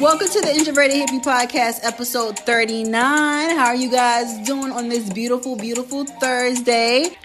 Welcome to the Introverted Hippie Podcast, episode 39. How are you guys doing on this beautiful, beautiful Thursday?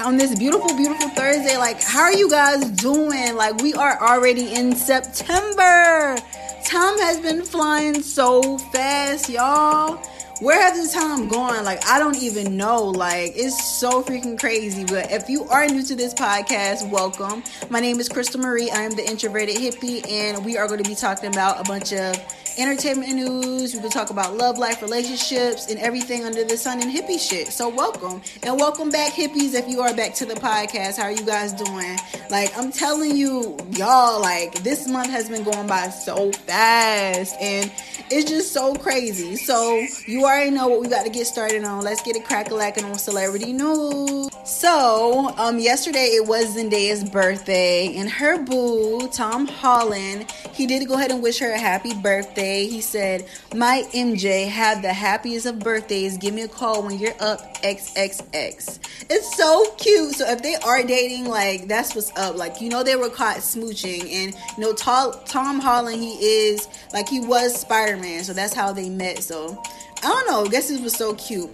On this beautiful, beautiful Thursday, like, how are you guys doing? Like, we are already in September. Time has been flying so fast, y'all where has this time gone? Like, I don't even know. Like, it's so freaking crazy. But if you are new to this podcast, welcome. My name is Crystal Marie. I am the introverted hippie, and we are going to be talking about a bunch of entertainment news. We will talk about love life, relationships, and everything under the sun and hippie shit. So, welcome. And welcome back, hippies, if you are back to the podcast. How are you guys doing? Like, I'm telling you, y'all, like, this month has been going by so fast. And it's just so crazy. So, you already know what we got to get started on. Let's get it crack a lacking on celebrity news. So, um, yesterday it was Zendaya's birthday, and her boo, Tom Holland, he did go ahead and wish her a happy birthday. He said, My MJ, had the happiest of birthdays. Give me a call when you're up XXX. It's so cute. So, if they are dating, like, that's what's up. Like, you know, they were caught smooching, and, you know, Tom Holland, he is, like, he was Spider Man, so that's how they met. So, I don't know. I guess it was so cute.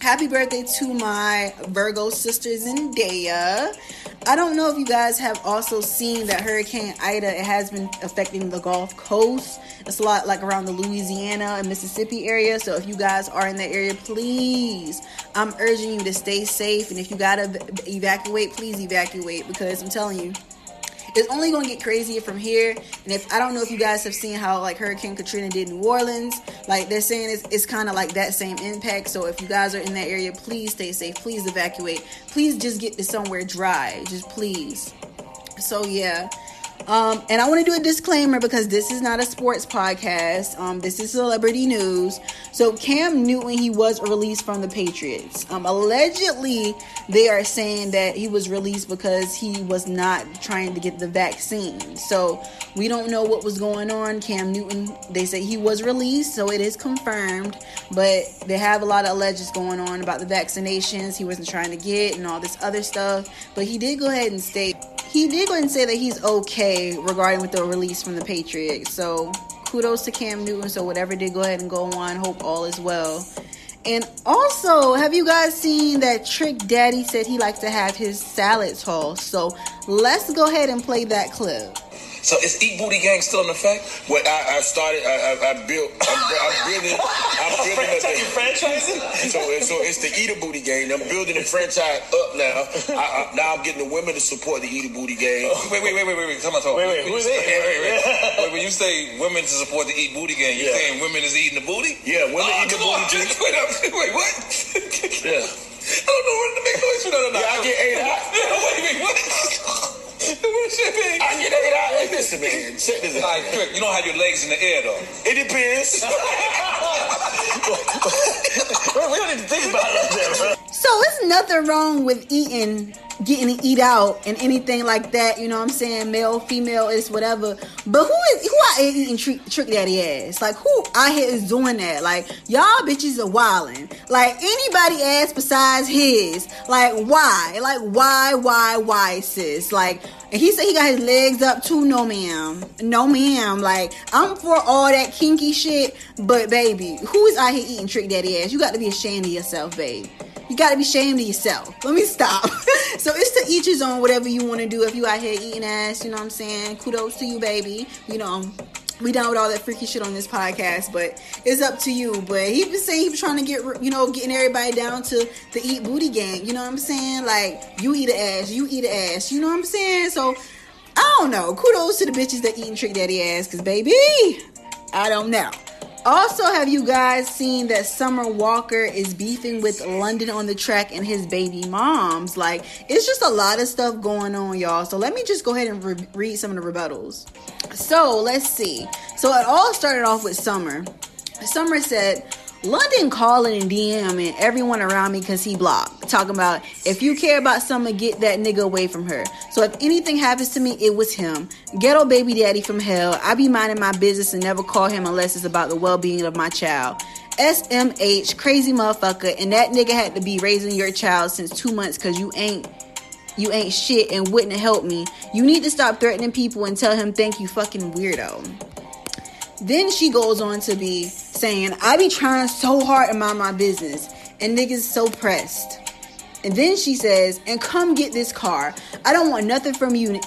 Happy birthday to my Virgo sister Daya. I don't know if you guys have also seen that Hurricane Ida it has been affecting the Gulf Coast. It's a lot like around the Louisiana and Mississippi area. So if you guys are in that area, please, I'm urging you to stay safe. And if you gotta evacuate, please evacuate because I'm telling you, it's only going to get crazier from here. And if I don't know if you guys have seen how like Hurricane Katrina did New Orleans, like they're saying it's, it's kind of like that same impact. So if you guys are in that area, please stay safe. Please evacuate. Please just get to somewhere dry. Just please. So yeah. Um, and I want to do a disclaimer because this is not a sports podcast. Um, this is celebrity news. So Cam Newton, he was released from the Patriots. Um, allegedly, they are saying that he was released because he was not trying to get the vaccine. So we don't know what was going on. Cam Newton, they say he was released, so it is confirmed. But they have a lot of alleges going on about the vaccinations he wasn't trying to get and all this other stuff. But he did go ahead and state he did go and say that he's okay regarding with the release from the Patriots. So kudos to Cam Newton. So whatever did go ahead and go on. Hope all is well. And also, have you guys seen that Trick Daddy said he likes to have his salad tossed? So let's go ahead and play that clip. So is Eat Booty Gang still in effect? Well, I, I started. I, I, I built. I'm, I'm building. I'm building. Franchise, you franchising? So, so it's the Eat a Booty Gang. I'm building the franchise up now. I, I, now I'm getting the women to support the Eat a Booty Gang. Oh, wait, wait, wait, wait, wait, wait. Come on, talk. Wait, wait, who's it? Wait, wait, wait. wait, when you say women to support the Eat Booty Gang, you yeah. saying women is eating the booty? Yeah, women oh, eating the booty. Wait, wait, wait, what? yeah. I don't know where to make noise for that or not. Yeah, I get eight out. wait, wait, what? I get eight out. Listen, man. Check this out. All right, quick. You don't have your legs in the air, though. It depends. we don't need to think about that, So it's nothing wrong with eating getting to eat out and anything like that. You know what I'm saying? Male, female, is whatever. But who is who out here eating trick, trick daddy ass? Like who out here is doing that? Like y'all bitches are wilding. Like anybody ass besides his. Like why? Like why? Why? Why, sis? Like. And he said he got his legs up too. No, ma'am. No, ma'am. Like, I'm for all that kinky shit. But, baby, who is out here eating trick daddy ass? You got to be ashamed of yourself, babe. You got to be ashamed of yourself. Let me stop. so it's to each his own, whatever you want to do. If you out here eating ass, you know what I'm saying? Kudos to you, baby. You know, we done with all that freaky shit on this podcast, but it's up to you. But he was saying he was trying to get, you know, getting everybody down to the eat booty gang. You know what I'm saying? Like, you eat an ass, you eat an ass. You know what I'm saying? So, I don't know. Kudos to the bitches that eating trick daddy ass, because baby, I don't know. Also, have you guys seen that Summer Walker is beefing with London on the track and his baby moms? Like, it's just a lot of stuff going on, y'all. So, let me just go ahead and re- read some of the rebuttals. So, let's see. So, it all started off with Summer. Summer said, London calling and DMing everyone around me because he blocked. Talking about if you care about someone, get that nigga away from her. So if anything happens to me, it was him. Ghetto baby daddy from hell. I be minding my business and never call him unless it's about the well being of my child. SMH, crazy motherfucker, and that nigga had to be raising your child since two months because you ain't you ain't shit and wouldn't help me. You need to stop threatening people and tell him thank you, fucking weirdo. Then she goes on to be saying, I be trying so hard to mind my business, and niggas so pressed. And then she says, and come get this car. I don't want nothing from you,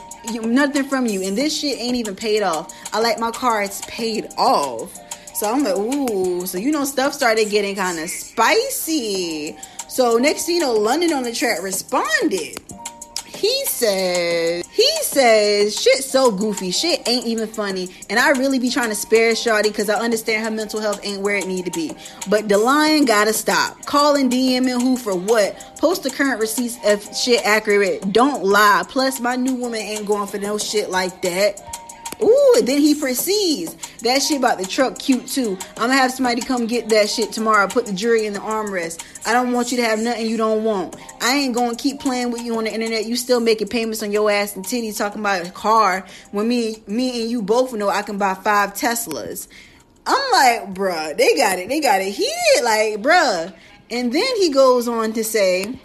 nothing from you. And this shit ain't even paid off. I like my car, it's paid off. So I'm like, ooh. So you know, stuff started getting kind of spicy. So next thing you know, London on the track responded he says says shit so goofy. Shit ain't even funny. And i really be trying to spare shawty because i understand her mental health ain't where it need to be. But the lying gotta stop. Calling dming who for what? Post the current receipts if shit accurate. Don't lie. Plus my new woman ain't going for no shit like that Ooh, then he proceeds. That shit about the truck cute too. I'm gonna have somebody come get that shit tomorrow. Put the jury in the armrest. I don't want you to have nothing you don't want. I ain't gonna keep playing with you on the internet. You still making payments on your ass and titties talking about a car when me me and you both know I can buy five Teslas. I'm like, bruh, they got it. They got it here. Like, bruh. And then he goes on to say,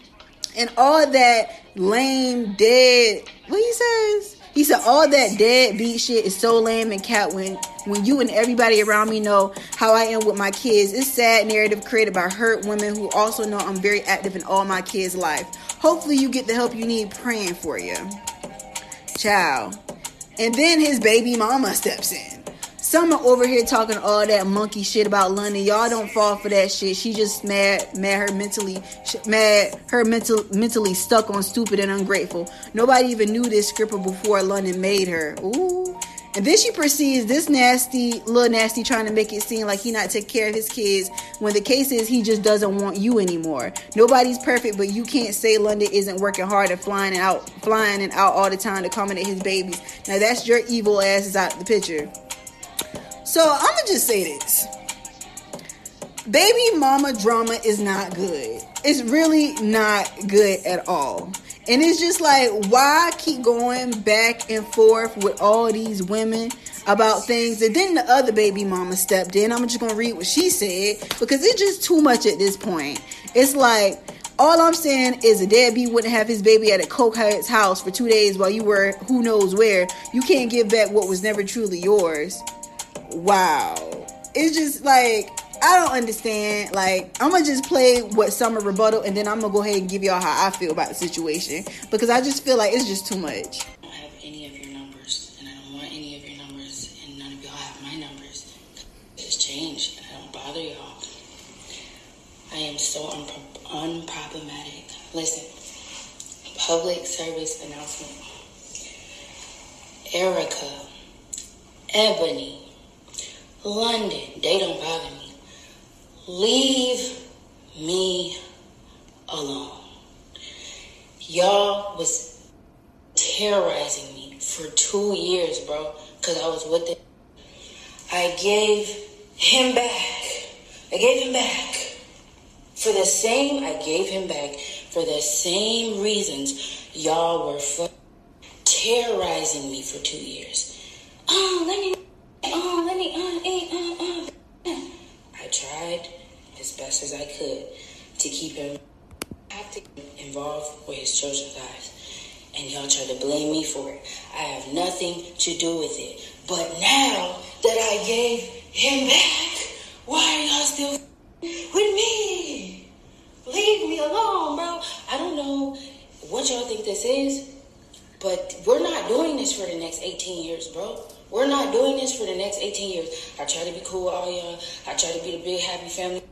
and all that lame, dead, what he says? He said all that deadbeat shit is so lame and cat when when you and everybody around me know how I am with my kids. It's sad narrative created by hurt women who also know I'm very active in all my kids' life. Hopefully you get the help you need praying for you. Ciao. And then his baby mama steps in. Summer over here talking all that monkey shit about London. Y'all don't fall for that shit. She just mad, mad her mentally, mad her mental, mentally stuck on stupid and ungrateful. Nobody even knew this scripper before London made her. Ooh. And then she proceeds this nasty, little nasty, trying to make it seem like he not take care of his kids when the case is he just doesn't want you anymore. Nobody's perfect, but you can't say London isn't working hard and flying and out, flying and out all the time to accommodate his babies. Now that's your evil asses out the picture. So I'm gonna just say this. Baby mama drama is not good. It's really not good at all. And it's just like, why keep going back and forth with all these women about things? And then the other baby mama stepped in. I'm just gonna read what she said because it's just too much at this point. It's like, all I'm saying is a deadbeat wouldn't have his baby at a cokehead's house for two days while you were who knows where. You can't give back what was never truly yours wow. It's just like I don't understand. Like, I'm gonna just play what summer rebuttal, and then I'm gonna go ahead and give y'all how I feel about the situation because I just feel like it's just too much. I don't have any of your numbers, and I don't want any of your numbers, and none of y'all have my numbers. It's changed, I don't bother y'all. I am so unpro- unproblematic. Listen, public service announcement. Erica, Ebony, London, they don't bother me. Leave me alone. Y'all was terrorizing me for two years, bro, because I was with it. I gave him back. I gave him back. For the same, I gave him back for the same reasons y'all were terrorizing me for two years. Oh, let me oh, let me, uh, uh, uh, uh. I tried as best as I could to keep him involved with his children's lives. And y'all try to blame me for it. I have nothing to do with it. But now that I gave him back, why are y'all still with me? Leave me alone, bro. I don't know what y'all think this is, but we're not doing this for the next 18 years, bro. We're not doing this for the next 18 years. I try to be cool with all y'all. I try to be the big happy family.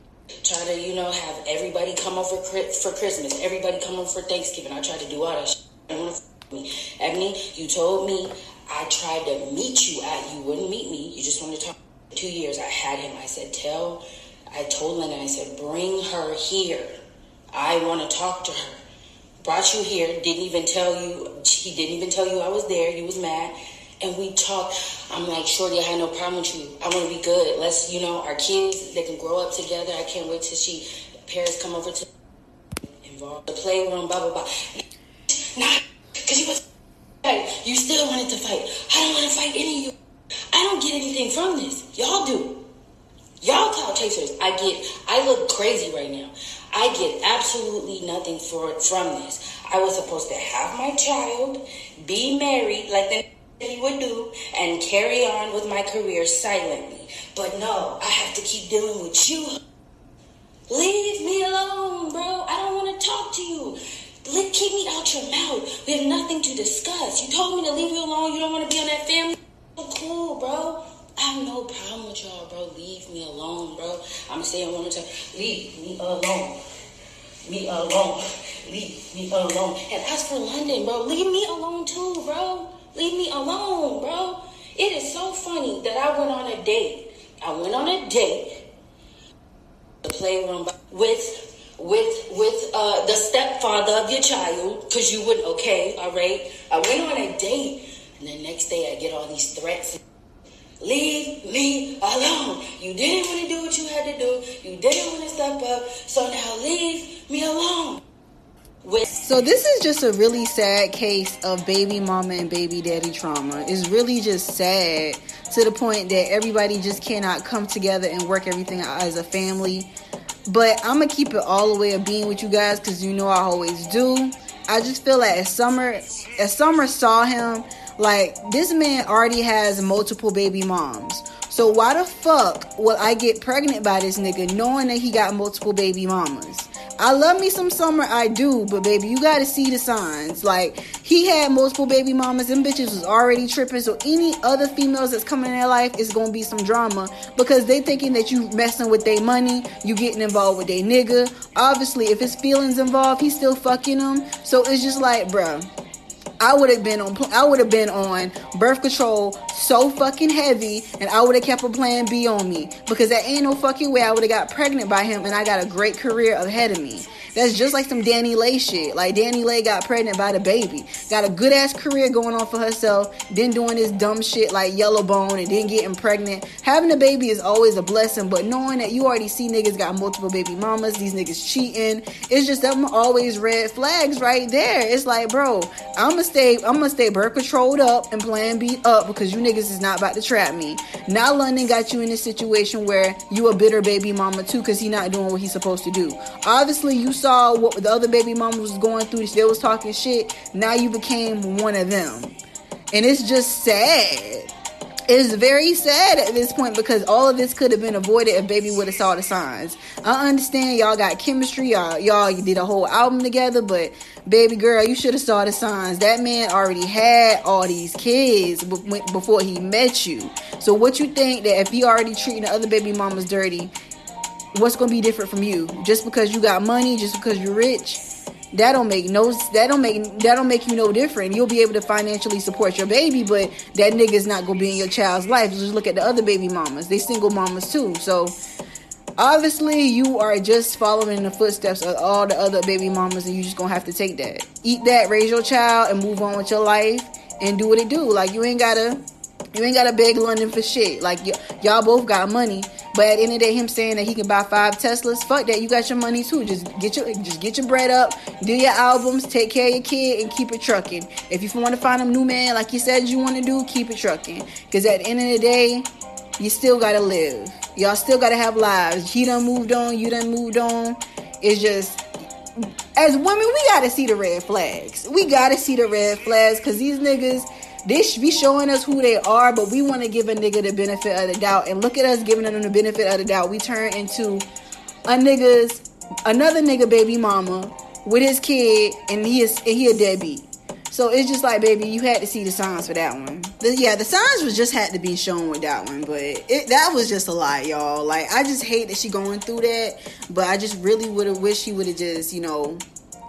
Try to, you know, have everybody come over for Christmas. Everybody come over for Thanksgiving. I tried to do all that shit. I don't want to f me. Ebony, you told me I tried to meet you at, you wouldn't meet me. You just wanted to talk. Two years I had him. I said, tell, I told Linda, I said, bring her here. I want to talk to her. Brought you here, didn't even tell you, he didn't even tell you I was there. He was mad and we talk. I'm like, Shorty, I had no problem with you. I want to be good. Let's, you know, our kids, they can grow up together. I can't wait till she, parents come over to involved the playroom, blah, blah, blah. Not because you was, you still wanted to fight. I don't want to fight any of you. I don't get anything from this. Y'all do. Y'all clout chasers. I get, I look crazy right now. I get absolutely nothing for from this. I was supposed to have my child, be married like the he would do, and carry on with my career silently. But no, I have to keep dealing with you. Leave me alone, bro. I don't want to talk to you. Let, keep me out your mouth. We have nothing to discuss. You told me to leave you alone. You don't want to be on that family. Cool, bro. I have no problem with y'all, bro. Leave me alone, bro. I'm saying one more time. Leave me alone. Me alone. Leave me alone. And as for London, bro, leave me alone too, bro. Leave me alone, bro. It is so funny that I went on a date. I went on a date. The playroom with with with uh, the stepfather of your child, because you wouldn't. Okay, all right. I went on a date, and the next day I get all these threats. Leave me alone. You didn't want to do what you had to do. You didn't want to step up. So now leave me alone. With- so this is just a really sad case of baby mama and baby daddy trauma. It's really just sad to the point that everybody just cannot come together and work everything out as a family. But I'm gonna keep it all the way of being with you guys because you know I always do. I just feel like as summer, as summer saw him, like this man already has multiple baby moms. So why the fuck would I get pregnant by this nigga knowing that he got multiple baby mamas? I love me some summer, I do, but baby, you gotta see the signs. Like, he had multiple baby mamas, and bitches was already tripping, so any other females that's coming in their life is gonna be some drama because they thinking that you messing with their money, you getting involved with their nigga. Obviously, if his feelings involved, he's still fucking them. So it's just like, bruh. I would have been on I would have been on birth control so fucking heavy and I would have kept a plan B on me because there ain't no fucking way I would have got pregnant by him and I got a great career ahead of me. That's just like some DaniLeigh shit. Like DaniLeigh got pregnant by DaBaby. Got a good ass career going on for herself. Then doing this dumb shit like Yellowbone and then getting pregnant. Having a baby is always a blessing, but knowing that you already see niggas got multiple baby mamas, these niggas cheating, it's just them always red flags right there. It's like, bro, I'ma stay, I'ma stay birth controlled up and plan B up because you niggas is not about to trap me. Now London got you in a situation where you a bitter baby mama too because he not doing what he's supposed to do. Obviously, you saw saw what the other baby mama was going through, they was talking shit. Now you became one of them. And it's just sad. It's very sad at this point because all of this could have been avoided if baby would have saw the signs. I understand y'all got chemistry, y'all y'all did a whole album together, but baby girl, you should have saw the signs. That man already had all these kids before he met you. So what you think that if he already treating the other baby mamas dirty, what's gonna be different from you? Just because you got money just because you're rich that don't make no that don't make that don't make you no different. You'll be able to financially support your baby but that nigga's not gonna be in your child's life. Just look at the other baby mamas. They single mamas too. So obviously you are just following in the footsteps of all the other baby mamas and you just gonna have to take that. Eat that raise your child and move on with your life and do what it do. Like you ain't gotta you ain't gotta beg London for shit. Like y- y'all both got money, but at the end of the day, him saying that he can buy five Teslas, fuck that. You got your money too. Just get your just get your bread up, do your albums, take care of your kid, and keep it trucking. If you want to find a new man, like you said you want to do, keep it trucking. Cause at the end of the day, you still gotta live. Y'all still gotta have lives. He done moved on, you done moved on. It's just as women, we gotta see the red flags. We gotta see the red flags because these niggas should be showing us who they are, but we want to give a nigga the benefit of the doubt. And look at us giving them the benefit of the doubt. We turn into a nigga's another nigga baby mama with his kid, and he is and he a deadbeat. So it's just like, baby, you had to see the signs for that one. The, yeah, the signs was just had to be shown with that one, but it, that was just a lie, y'all. Like, I just hate that she going through that, but I just really would have wished she would have just, you know,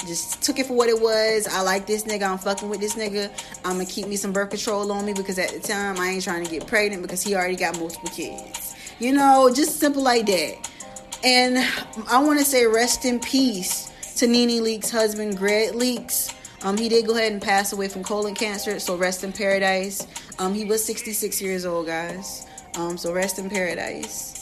just took it for what it was. I like this nigga. I'm fucking with this nigga. I'm gonna keep me some birth control on me because at the time I ain't trying to get pregnant because he already got multiple kids. You know, just simple like that. And I want to say rest in peace to Nene Leakes' husband, Greg Leakes. Um, he did go ahead and pass away from colon cancer, so rest in paradise. Um, he was 66 years old, guys. Um, so rest in paradise.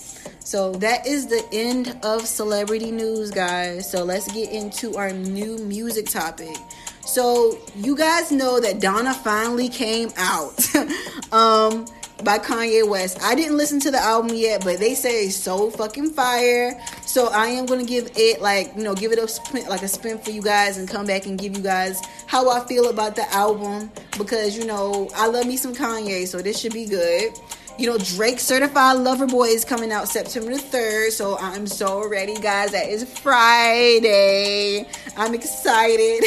So that is the end of celebrity news, guys. So let's get into our new music topic. So you guys know that Donda finally came out. um, by Kanye West. I didn't listen to the album yet, but they say it's so fucking fire. So I am gonna give it like you know give it a spin, like a spin for you guys and come back and give you guys how I feel about the album because you know I love me some Kanye, so this should be good. You know, Drake Certified Lover Boy is coming out September the 3rd, so I'm so ready, guys. That is Friday. I'm excited.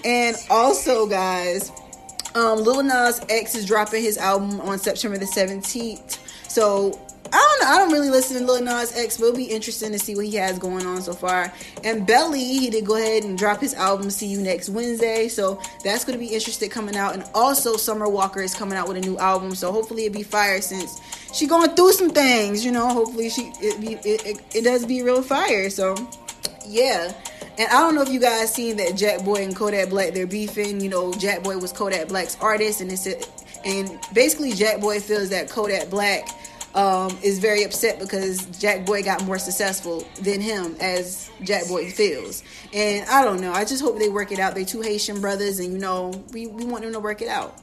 and also, guys, um, Lil Nas X is dropping his album on September the 17th. So I don't know. I don't really listen to Lil Nas X, but it'll be interesting to see what he has going on so far. And Belly, he did go ahead and drop his album "See You Next Wednesday," so that's going to be interesting coming out. And also, Summer Walker is coming out with a new album, so hopefully it be fire since she going through some things. You know, hopefully she it be it, it, it does be real fire. So yeah. And I don't know if you guys seen that Jackboy and Kodak Black they're beefing. You know, Jackboy was Kodak Black's artist, and it's and basically Jackboy feels that Kodak Black um, is very upset because Jackboy got more successful than him, as Jackboy feels. And I don't know. I just hope they work it out. They're two Haitian brothers, and you know, we, we want them to work it out.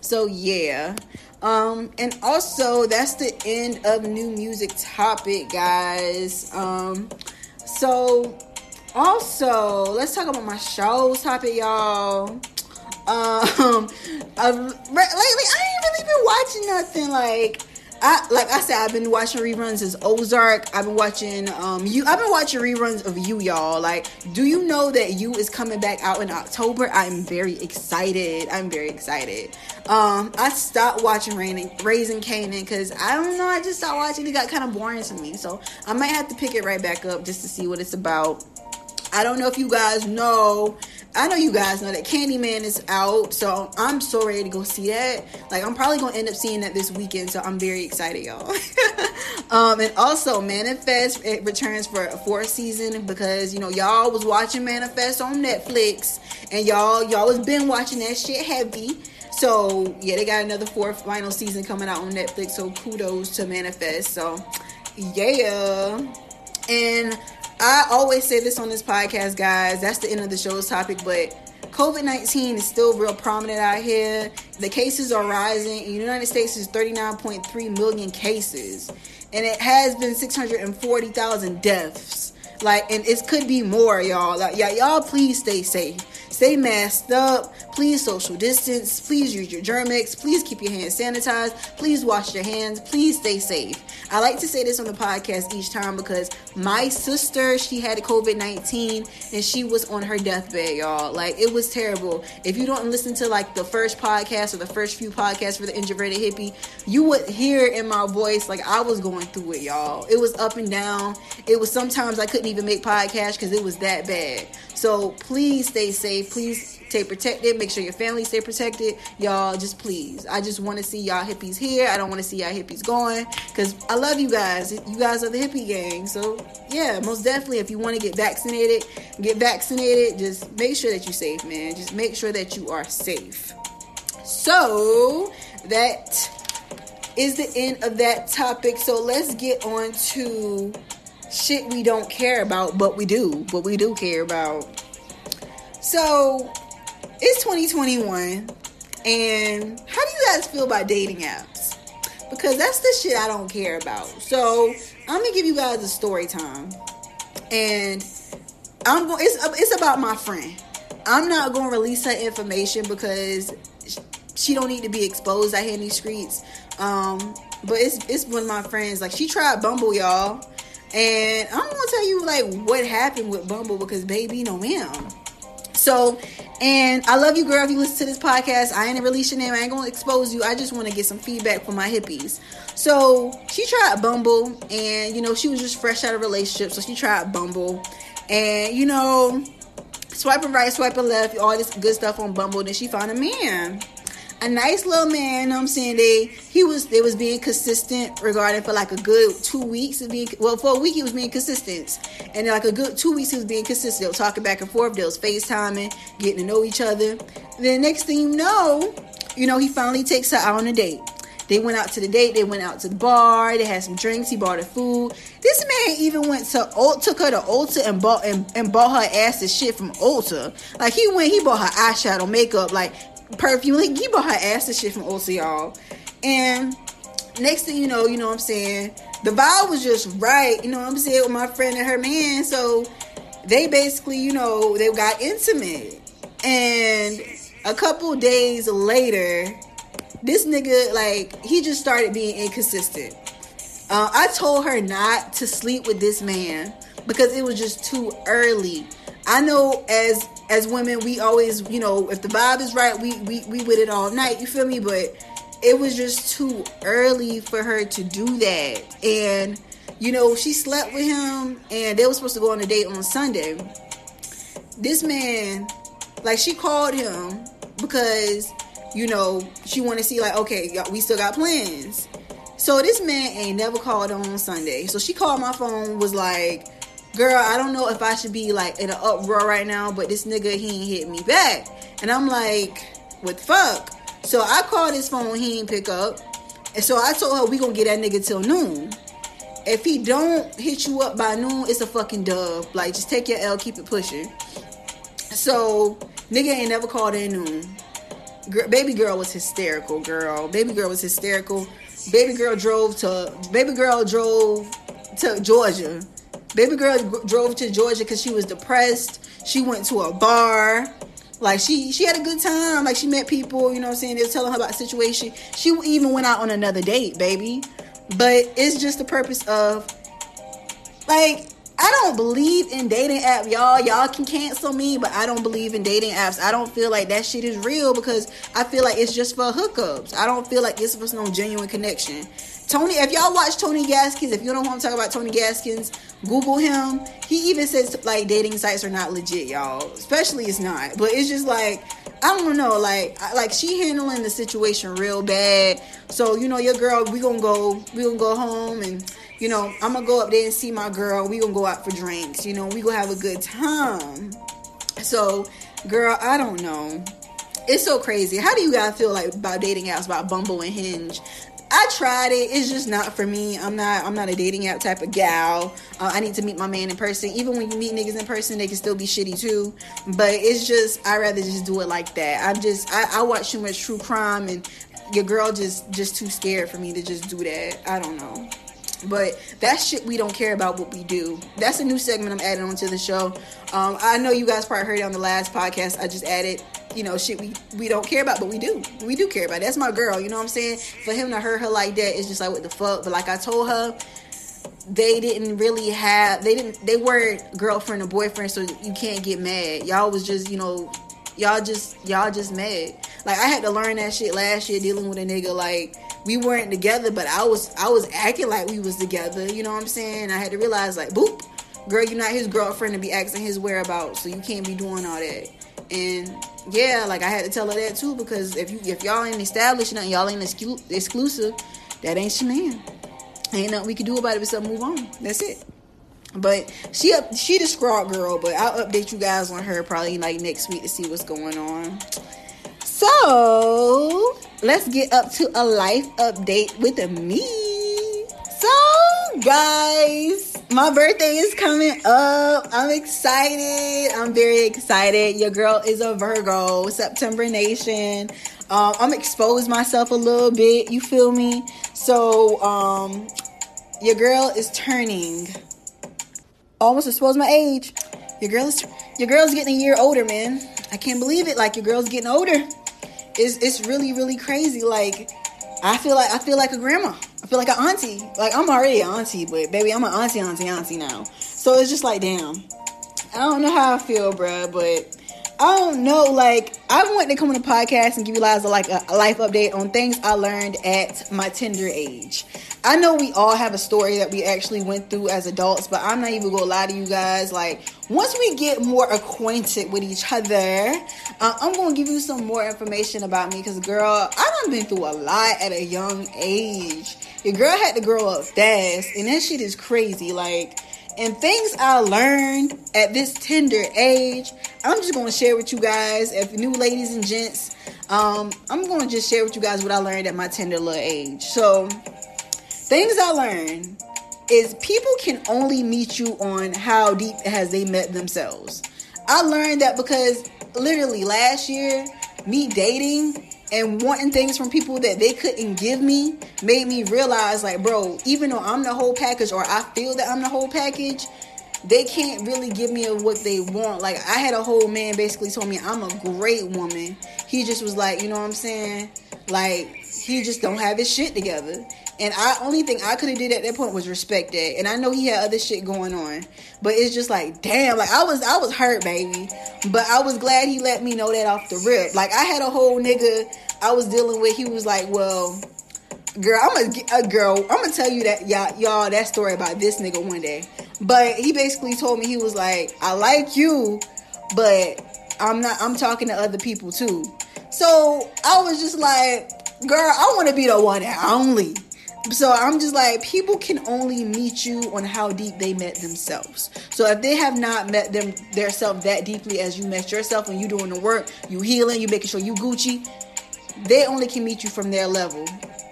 So yeah. Um, and also that's the end of new music topic, guys. Um, so also let's talk about my shows topic, y'all. Um, uh, lately I ain't really been watching nothing like I like I said, I've been watching reruns as Ozark. I've been watching um you. I've been watching reruns of you, y'all. Like, do you know that you is coming back out in October? I'm very excited. I'm very excited. Um, I stopped watching Raising, Raising Kanan because I don't know. I just stopped watching. It got kind of boring to me, so I might have to pick it right back up just to see what it's about. I don't know if you guys know I know you guys know that Candyman is out, so I'm so ready to go see that. Like, I'm probably gonna end up seeing that this weekend, so I'm very excited, y'all. um, and also, Manifest it returns for a fourth season because you know y'all was watching Manifest on Netflix, and y'all y'all was been watching that shit heavy. So yeah, they got another fourth final season coming out on Netflix. So kudos to Manifest. So yeah, and I always say this on this podcast, guys. That's the end of the show's topic, but COVID 19 is still real prominent out here. The cases are rising. In the United States, is 39.3 million cases, and it has been 640,000 deaths. Like, and it could be more, y'all. Like, yeah, y'all, please stay safe. Stay masked up. Please social distance. Please use your Germ-X. Please keep your hands sanitized. Please wash your hands. Please stay safe. I like to say this on the podcast each time because my sister, she had COVID 19 and she was on her deathbed, y'all. Like, it was terrible. If you don't listen to like the first podcast or the first few podcasts for the introverted hippie, you would hear in my voice like I was going through it, y'all. It was up and down. It was sometimes I couldn't even make podcasts because it was that bad. So please stay safe. Please stay protected. Make sure your family stay protected. Y'all, just please. I just want to see y'all hippies here. I don't want to see y'all hippies going because I love you guys. You guys are the hippie gang. So yeah, most definitely. If you want to get vaccinated, get vaccinated. Just make sure that you're safe, man. Just make sure that you are safe. So that is the end of that topic. So let's get on to shit we don't care about, but we do, but we do care about. So it's 2021, and how do you guys feel about dating apps? Because that's the shit I don't care about. So I'm gonna give you guys a story time, and I'm going. It's it's about my friend. I'm not gonna release her information because she don't need to be exposed out here in these streets. Um, but it's it's one of my friends. Like she tried Bumble, y'all and I'm gonna tell you like what happened with Bumble because baby, no ma'am. So, and I love you, girl. If you listen to this podcast, I ain't release your name. I ain't gonna expose you. I just want to get some feedback from my hippies. So she tried Bumble, and you know she was just fresh out of relationship, so she tried Bumble, and you know, swiping right, swiping left, all this good stuff on Bumble. Then she found a man a nice little man. You know what I'm saying they he was they was being consistent regarding for like a good two weeks of being well for a week he was being consistent, and like a good two weeks he was being consistent. They were talking back and forth. They was FaceTiming, getting to know each other. Then next thing you know, you know he finally takes her out on a date. They went out to the date. They went out to the bar. They had some drinks. He bought her food. This man even went to Ulta, took her to Ulta and bought and, and bought her ass the shit from Ulta. Like he went, he bought her eyeshadow, makeup. Like perfume. Like, he bought her ass and shit from y'all. And next thing you know, you know what I'm saying, the vibe was just right, you know what I'm saying, with my friend and her man. So they basically, you know, they got intimate. And a couple days later, this nigga, like, he just started being inconsistent. Uh, I told her not to sleep with this man because it was just too early. I know as as women, we always, you know, if the vibe is right, we we, we with it all night. You feel me? But it was just too early for her to do that. And you know, she slept with him, and they were supposed to go on a date on Sunday. This man, like, she called him because you know she wanted to see, like, okay, we still got plans. So this man ain't never called on Sunday. So she called my phone, was like, girl, I don't know if I should be like in an uproar right now, but this nigga, he ain't hit me back. And I'm like, what the fuck? So I called his phone, he ain't pick up. And so I told her we gonna get that nigga till noon. If he don't hit you up by noon, it's a fucking dub. Like just take your L, keep it pushing. So nigga ain't never called in noon. Girl, baby girl was hysterical, girl. Baby girl was hysterical. Baby girl drove to baby girl drove to Georgia. Baby girl drove to Georgia because she was depressed. She went to a bar. Like she she had a good time. Like she met people, you know what I'm saying? They were telling her about the situation. She even went out on another date, baby. But it's just the purpose of like I don't believe in dating app, y'all. Y'all can cancel me, but I don't believe in dating apps. I don't feel like that shit is real because I feel like it's just for hookups. I don't feel like this was no genuine connection. Tony, if y'all watch Tony Gaskins, if you don't want to talk about Tony Gaskins, Google him. He even says like dating sites are not legit, y'all. Especially it's not. But it's just like I don't know, like like she handling the situation real bad. So you know, your girl, we gonna go, we gonna go home and you know, I'm gonna go up there and see my girl. We gonna go out for drinks. You know, we gonna have a good time. So, girl, I don't know. It's so crazy. How do you guys feel like about dating apps, about Bumble and Hinge? I tried it. It's just not for me. I'm not. I'm not a dating app type of gal. Uh, I need to meet my man in person. Even when you meet niggas in person, they can still be shitty too. But it's just I rather just do it like that. I'm just I, I watch too much true crime, and your girl just just too scared for me to just do that. I don't know. But that shit we don't care about what we do. That's a new segment I'm adding onto the show. Um, I know you guys probably heard it on the last podcast. I just added, you know, shit we we don't care about, but we do. We do care about. That's my girl. You know what I'm saying? For him to hurt her like that, it's just like what the fuck. But like I told her, they didn't really have. They didn't. They weren't girlfriend or boyfriend, so you can't get mad. Y'all was just, you know, y'all just y'all just mad. Like I had to learn that shit last year dealing with a nigga like we weren't together, but I was I was acting like we was together. You know what I'm saying? I had to realize like, boop, girl, you're not his girlfriend to be asking his whereabouts, so you can't be doing all that. And yeah, like I had to tell her that too because if you if y'all ain't established nothing, y'all ain't exclu- exclusive, that ain't your man. Ain't nothing we can do about it except move on. That's it. But she up she the scrawl girl, but I'll update you guys on her probably like next week to see what's going on. So let's get up to a life update with me. So, guys, my birthday is coming up. I'm excited. I'm very excited. Your girl is a Virgo, September Nation. Um, I'm exposed myself a little bit. You feel me? So, um, your girl is turning. Almost exposed my age. Your girl is your girl's getting a year older, man. I can't believe it. Like your girl's getting older it's it's really really crazy. Like I feel like I feel like a grandma. I feel like an auntie. Like I'm already an auntie, but baby, I'm an auntie, auntie, auntie now. So it's just like, damn. I don't know how I feel, bruh, but I don't know. Like I want to come on the podcast and give you guys a, like a, life update on things I learned at my tender age. I know we all have a story that we actually went through as adults, but I'm not even gonna lie to you guys. Like, once we get more acquainted with each other, uh, I'm gonna give you some more information about me because, girl, I done been through a lot at a young age. Your girl had to grow up fast, and that shit is crazy. Like, and things I learned at this tender age, I'm just gonna share with you guys. If new ladies and gents, um, I'm gonna just share with you guys what I learned at my tender little age. So, things I learned is people can only meet you on how deep has they met themselves. I learned that because literally last year me dating and wanting things from people that they couldn't give me made me realize like bro even though i'm the whole package or i feel that i'm the whole package they can't really give me what they want. Like i had a whole man basically told me i'm a great woman. He just was like you know what i'm saying? Like he just don't have his shit together and I only thing I could have did at that point was respect that. And I know he had other shit going on. But it's just like, damn, like I was I was hurt, baby. But I was glad he let me know that off the rip. Like I had a whole nigga I was dealing with, he was like, Well, girl, I'm a, a girl, I'm gonna tell you that y'all y'all that story about this nigga one day. But he basically told me he was like, I like you, but I'm not I'm talking to other people too. So I was just like, girl, I wanna be the one and only. So I'm just like, people can only meet you on how deep they met themselves. So if they have not met them their self that deeply as you met yourself when you doing the work, you healing, you making sure you Gucci, they only can meet you from their level.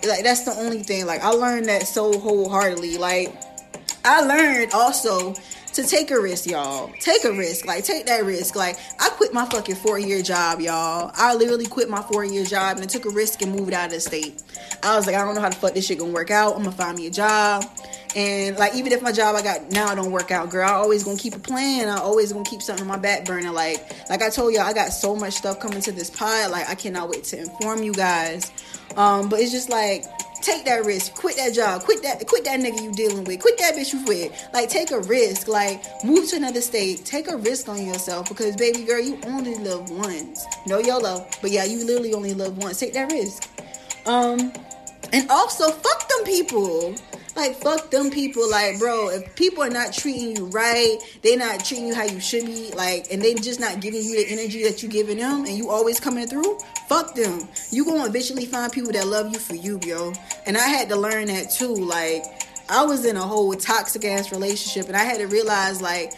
Like that's the only thing. Like I learned that so wholeheartedly. Like I learned also to take a risk, y'all. Take a risk. Like, take that risk. Like, I quit my fucking four year job, y'all. I literally quit my four year job and took a risk and moved out of the state. I was like, I don't know how the fuck this shit gonna work out. I'm gonna find me a job. And like, even if my job I got now don't work out, girl, I always gonna keep a plan. I always gonna keep something on my back burner. Like, like I told y'all, I got so much stuff coming to this pod. Like, I cannot wait to inform you guys. Um, but it's just like take that risk. Quit that job. Quit that. Quit that nigga you dealing with. Quit that bitch you with. Like take a risk. Like move to another state. Take a risk on yourself because baby girl, you only live once. No your love, but yeah, you literally only live once. Take that risk. Um, and also fuck them people. Like fuck them people. Like bro, if people are not treating you right, they not treating you how you should be. Like, and they just not giving you the energy that you giving them, and you always coming through. Fuck them. You gonna eventually find people that love you for you, yo. And I had to learn that too. Like, I was in a whole toxic ass relationship, and I had to realize like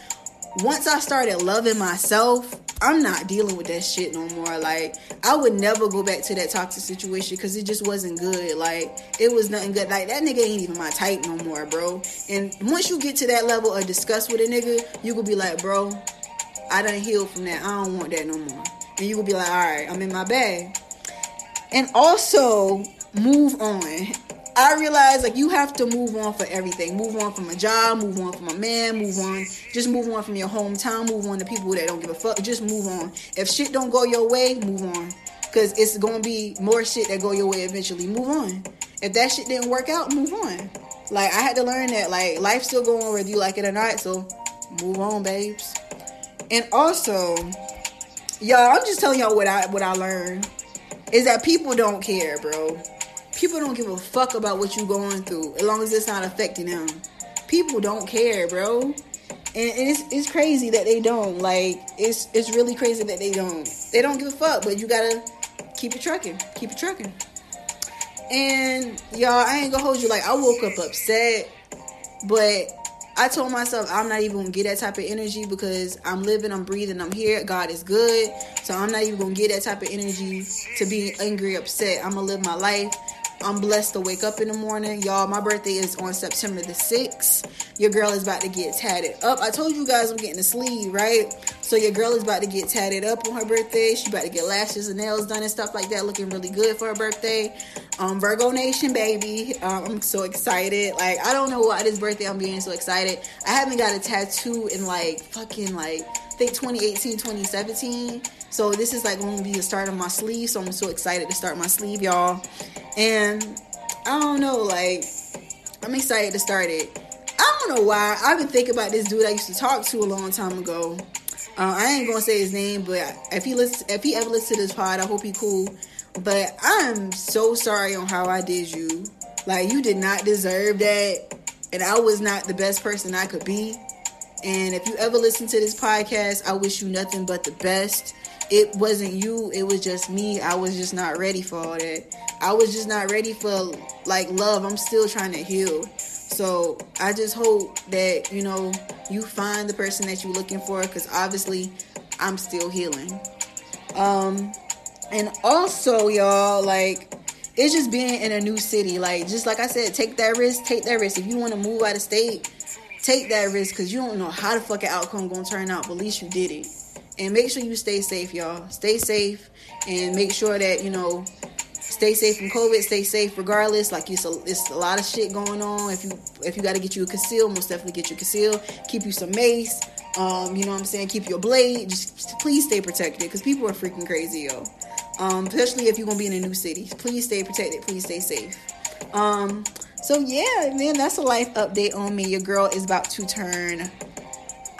once I started loving myself, I'm not dealing with that shit no more. Like, I would never go back to that toxic situation because it just wasn't good. Like, it was nothing good. Like, that nigga ain't even my type no more, bro. And once you get to that level of disgust with a nigga, you could be like, bro, I done healed from that. I don't want that no more. And you could be like, all right, I'm in my bag. And also, move on. I realize like you have to move on for everything. Move on from a job, move on from a man, move on. Just move on from your hometown, move on to people that don't give a fuck. Just move on. If shit don't go your way, move on. Cause it's gonna be more shit that go your way eventually. Move on. If that shit didn't work out, move on. Like I had to learn that like life's still going whether you like it or not. So move on, babes. And also, y'all, I'm just telling y'all what I what I learned is that people don't care, bro people don't give a fuck about what you're going through as long as it's not affecting them. People don't care, bro. And it's it's crazy that they don't. Like it's it's really crazy that they don't. They don't give a fuck, but you gotta keep it trucking. Keep it trucking. And y'all, I ain't gonna hold you like I woke up upset, but I told myself I'm not even gonna get that type of energy because I'm living, I'm breathing, I'm here. God is good. So I'm not even gonna get that type of energy to be angry, upset. I'm gonna live my life. I'm blessed to wake up in the morning. Y'all, my birthday is on September the 6th. Your girl is about to get tatted up. I told you guys I'm getting a sleeve, right? So your girl is about to get tatted up on her birthday. She about to get lashes and nails done and stuff like that, looking really good for her birthday. Um, Virgo Nation, baby. Um, I'm so excited. Like, I don't know why this birthday I'm being so excited. I haven't got a tattoo in like fucking like I think 2018, 2017. So this is like going to be the start of my sleeve. So I'm so excited to start my sleeve, y'all. And I don't know, like I'm excited to start it. I don't know why. I've been thinking about this dude I used to talk to a long time ago. Uh, I ain't gonna say his name, but if he listen, if he ever listens to this pod, I hope he cool. But I'm so sorry on how I did you. Like you did not deserve that, and I was not the best person I could be. And if you ever listen to this podcast, I wish you nothing but the best it wasn't you, it was just me. I was just not ready for all that. I was just not ready for like love. I'm still trying to heal. So I just hope that, you know, you find the person that you're looking for because obviously I'm still healing. Um and also y'all like it's just being in a new city. Like just like I said, take that risk, take that risk. If you want to move out of state, take that risk because you don't know how the fucking outcome gonna turn out, but at least you did it And make sure you stay safe, y'all. Stay safe and make sure that, you know, stay safe from COVID, stay safe regardless. Like it's a, it's a lot of shit going on. If you if you got to get you a conceal, most definitely get you a conceal. Keep you some mace. Um, you know what I'm saying? Keep your blade. Just please stay protected because people are freaking crazy, yo. Um, especially if you're gonna be in a new city. Please stay protected. Please stay safe. Um, so yeah, man, that's a life update on me. Your girl is about to turn.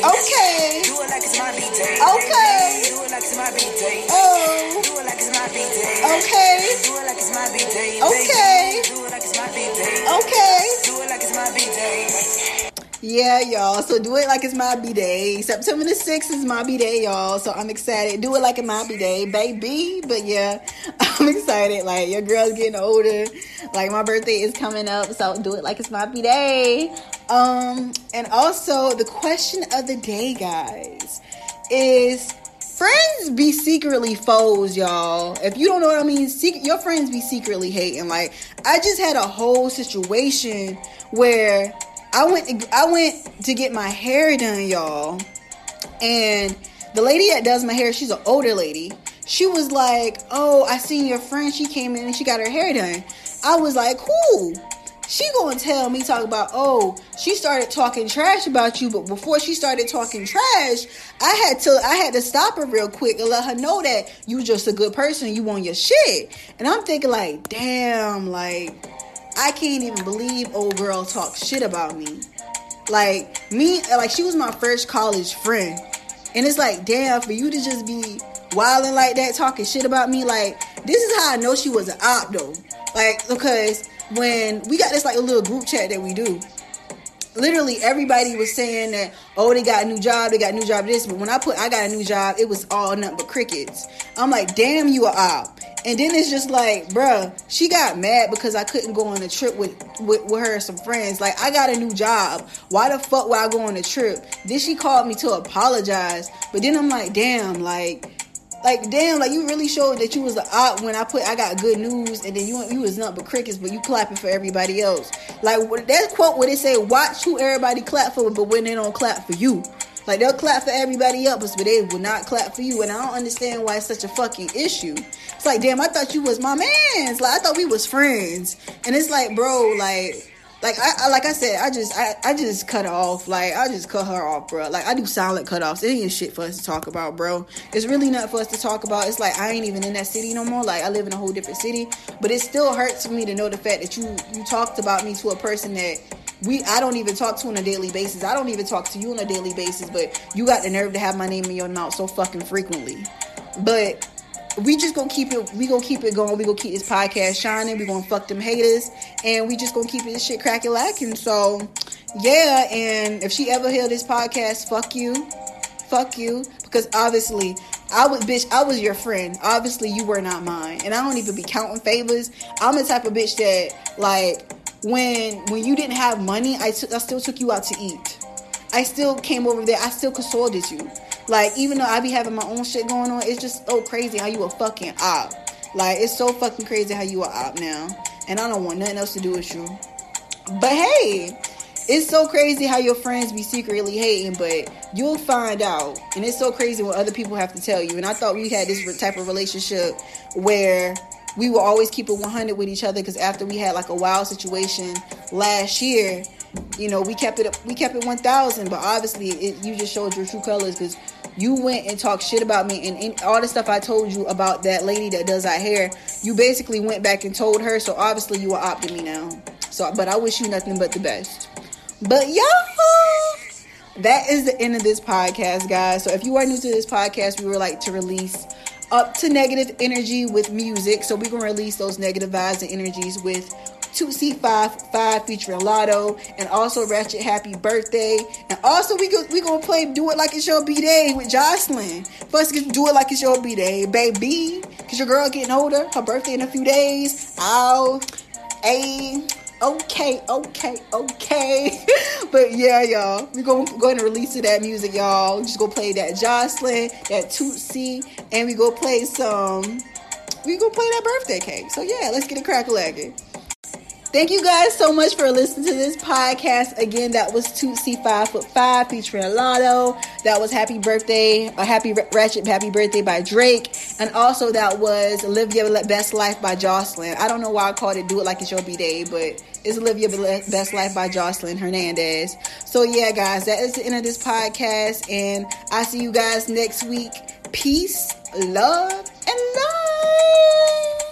Okay. Do it like it's my B-day. Okay. Do it like it's my B-day. Oh. Do it like it's my B-day. Okay. Do it like it's my B-day. Okay. Do it like it's my B-day. Okay. Do it like it's my B-day. Yeah, y'all. So do it like it's my B day. September the 6th is my B day, y'all. So I'm excited. Do it like it's my B day, baby. But yeah, I'm excited. Like your girl's getting older. Like my birthday is coming up. So do it like it's my B day. Um, and also the question of the day, guys, is friends be secretly foes, y'all. If you don't know what I mean, secret, your friends be secretly hating. Like I just had a whole situation where I went to, I went to get my hair done, y'all. And the lady that does my hair, she's an older lady. She was like, "Oh, I seen your friend. She came in and she got her hair done." I was like, "Cool." She gonna tell me talk about, "Oh, she started talking trash about you," but before she started talking trash, I had to I had to stop her real quick and let her know that you just a good person. You want your shit. And I'm thinking like, "Damn, like." I can't even believe old girl talks shit about me. Like me, like she was my first college friend, and it's like, damn, for you to just be wilding like that, talking shit about me, like this is how I know she was an op though. Like because when we got this like a little group chat that we do, literally everybody was saying that oh they got a new job, they got a new job this, but when I put I got a new job, it was all nothing but crickets. I'm like, damn, you a op. And then it's just like, bruh, she got mad because I couldn't go on a trip with, with, with her and some friends. Like, I got a new job. Why the fuck would I go on a trip? Then she called me to apologize. But then I'm like, damn, like, like damn, like you really showed that you was the op when I put I got good news, and then you you was nothing but crickets, but you clapping for everybody else. Like that quote where they say, "Watch who everybody clap for, but when they don't clap for you." Like they'll clap for everybody else, but they will not clap for you. And I don't understand why it's such a fucking issue. It's like, damn, I thought you was my man's. Like I thought we was friends. And it's like, bro, like like I, I, like I said, I just I, I just cut her off. Like I just cut her off, bro. Like I do silent cutoffs. It ain't shit for us to talk about, bro. It's really not for us to talk about. It's like I ain't even in that city no more. Like I live in a whole different city. But it still hurts for me to know the fact that you you talked about me to a person that we I don't even talk to on a daily basis. I don't even talk to you on a daily basis, but you got the nerve to have my name in your mouth so fucking frequently. But we just gonna keep it we gonna keep it going. We gonna keep this podcast shining. We gonna fuck them haters. And we just gonna keep this shit cracking lacking. So yeah and if she ever hear this podcast fuck you. Fuck you. Because obviously I was bitch I was your friend. Obviously you were not mine. And I don't even be counting favors. I'm the type of bitch that like when when you didn't have money I, t- I still took you out to eat. I still came over there. I still consoled you like, even though I be having my own shit going on, it's just so crazy how you a fucking op. Like, it's so fucking crazy how you a op now. And I don't want nothing else to do with you. But hey, it's so crazy how your friends be secretly hating, but you'll find out. And it's so crazy what other people have to tell you. And I thought we had this type of relationship where we will always keep it 100 with each other because after we had like a wild situation last year, you know, we kept it we kept it 1000, but obviously it, you just showed your true colors because you went and talked shit about me and, and, all the stuff I told you about that lady that does our hair, you basically went back and told her. So obviously you are opting me now. So, but I wish you nothing but the best. But y'all, that is the end of this podcast, guys. So if you are new to this podcast, we would like to release up to negative energy with music. So we're gonna release those negative vibes and energies with Toosii Five Five featuring Latto, and also Ratchet Happy Birthday. And also we go we gonna play Do It Like It's Your B Day with Joseline. First Do It Like It's Your B Day, baby. Cause your girl getting older, her birthday in a few days. Ow. A okay, okay, okay. but yeah, y'all, we gonna go and release to that music, y'all. Just go play that Joseline, that Toosii, and we go play some. We go play that birthday cake. So yeah, let's get it crack legged. Thank you guys so much for listening to this podcast. Again, that was Toosii Five Foot Five featuring Latto. That was Happy Birthday, a Happy Ratchet Happy Birthday by Drake, and also that was Live Your Best Life by Joseline. I don't know why I called it Do It Like It's Your B Day, but it's Live Your Best Life by Joseline Hernandez. So yeah, guys, that is the end of this podcast, and I see you guys next week. Peace, love, and light.